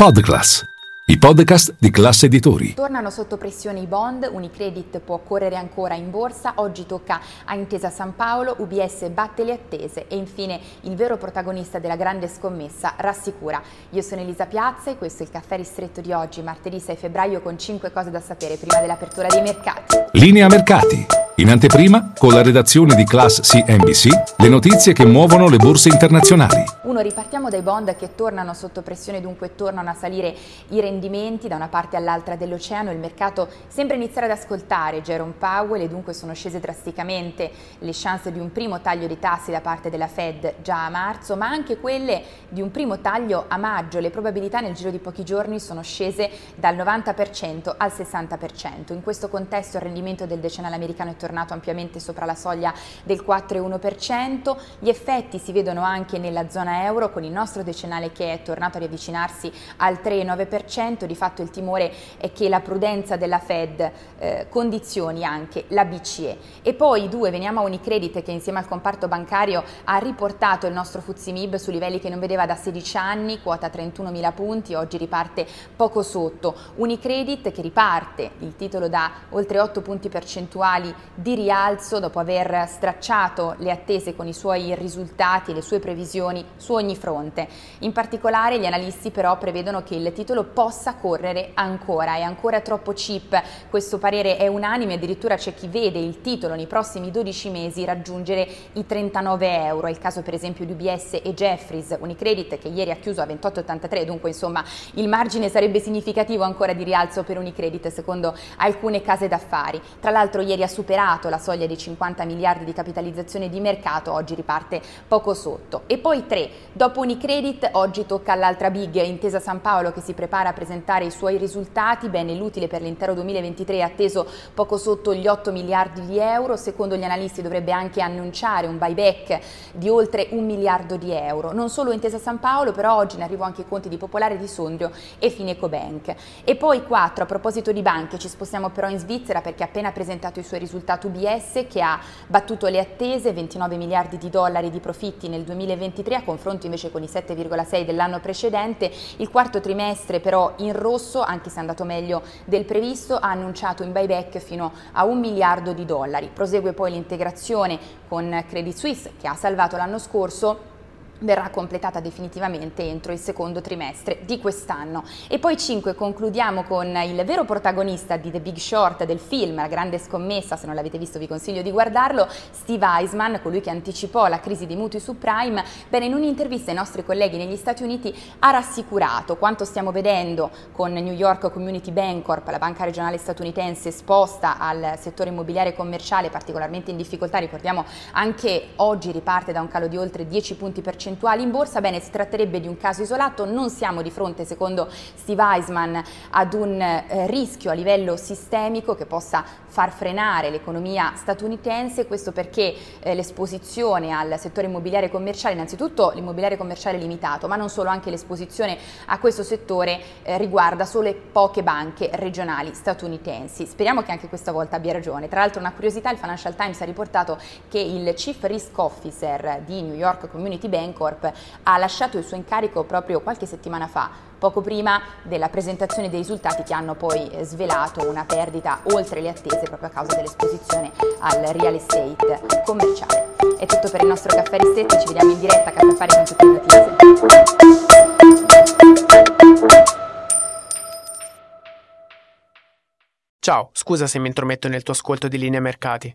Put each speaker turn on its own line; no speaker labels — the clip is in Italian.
Podclass, i podcast di classe editori.
Tornano sotto pressione i bond, Unicredit può correre ancora in borsa, oggi tocca a Intesa San Paolo, UBS batte le attese e infine il vero protagonista della grande scommessa rassicura. Io sono Elisa Piazza e questo è il caffè ristretto di oggi, martedì 6 febbraio con 5 cose da sapere prima dell'apertura dei mercati.
Linea mercati. In anteprima, con la redazione di Class CNBC, le notizie che muovono le borse internazionali.
Uno, ripartiamo dai bond che tornano sotto pressione, dunque tornano a salire i rendimenti da una parte all'altra dell'oceano. Il mercato sembra iniziare ad ascoltare Jerome Powell e dunque sono scese drasticamente le chance di un primo taglio di tassi da parte della Fed già a marzo, ma anche quelle di un primo taglio a maggio. Le probabilità nel giro di pochi giorni sono scese dal 90% al 60%. In questo contesto il rendimento del decennale americano è tornato ampiamente sopra la soglia del 4,1%. Gli effetti si vedono anche nella zona euro con il nostro decennale che è tornato a riavvicinarsi al 3,9%. Di fatto il timore è che la prudenza della Fed eh, condizioni anche la BCE. E poi due, veniamo a Unicredit che insieme al comparto bancario ha riportato il nostro Fuzimib su livelli che non vedeva da 16 anni, quota 31.000 punti, oggi riparte poco sotto. Unicredit che riparte il titolo da oltre 8 punti percentuali di rialzo dopo aver stracciato le attese con i suoi risultati e le sue previsioni su ogni fronte. In particolare gli analisti però prevedono che il titolo possa correre ancora, è ancora troppo cheap, questo parere è unanime, addirittura c'è chi vede il titolo nei prossimi 12 mesi raggiungere i 39 euro, è il caso per esempio di UBS e Jeffries, Unicredit che ieri ha chiuso a 28,83, dunque insomma il margine sarebbe significativo ancora di rialzo per Unicredit secondo alcune case d'affari. Tra l'altro ieri ha superato la soglia dei 50 miliardi di capitalizzazione di mercato, oggi riparte poco sotto. E poi tre, dopo Unicredit oggi tocca all'altra big, Intesa San Paolo che si prepara a presentare i suoi risultati, bene l'utile per l'intero 2023 è atteso poco sotto gli 8 miliardi di euro, secondo gli analisti dovrebbe anche annunciare un buyback di oltre un miliardo di euro. Non solo Intesa San Paolo, però oggi ne arrivo anche i conti di Popolare di Sondrio e Fineco Bank. E poi quattro, a proposito di banche, ci spostiamo però in Svizzera perché ha appena presentato i suoi risultati UBS che ha battuto le attese, 29 miliardi di dollari di profitti nel 2023 a confronto invece con i 7,6 dell'anno precedente. Il quarto trimestre però in rosso, anche se è andato meglio del previsto, ha annunciato in buyback fino a un miliardo di dollari. Prosegue poi l'integrazione con Credit Suisse che ha salvato l'anno scorso verrà completata definitivamente entro il secondo trimestre di quest'anno. E poi 5 concludiamo con il vero protagonista di The Big Short del film, La grande scommessa, se non l'avete visto vi consiglio di guardarlo, Steve Eisman, colui che anticipò la crisi dei mutui subprime, bene in un'intervista ai nostri colleghi negli Stati Uniti ha rassicurato quanto stiamo vedendo con New York Community Bancorp, la banca regionale statunitense esposta al settore immobiliare commerciale particolarmente in difficoltà, ricordiamo anche oggi riparte da un calo di oltre 10 punti percentuali percentuali in borsa, bene si tratterebbe di un caso isolato, non siamo di fronte secondo Steve Eisman ad un eh, rischio a livello sistemico che possa far frenare l'economia statunitense, questo perché eh, l'esposizione al settore immobiliare commerciale, innanzitutto l'immobiliare commerciale limitato, ma non solo, anche l'esposizione a questo settore eh, riguarda solo poche banche regionali statunitensi. Speriamo che anche questa volta abbia ragione. Tra l'altro una curiosità, il Financial Times ha riportato che il Chief Risk Officer di New York Community Bank Corp ha lasciato il suo incarico proprio qualche settimana fa, poco prima della presentazione dei risultati che hanno poi eh, svelato una perdita oltre le attese proprio a causa dell'esposizione al real estate commerciale. È tutto per il nostro caffè ristretto, ci vediamo in diretta a Caffè Affari con tutte le notizie.
Ciao, scusa se mi intrometto nel tuo ascolto di linea mercati.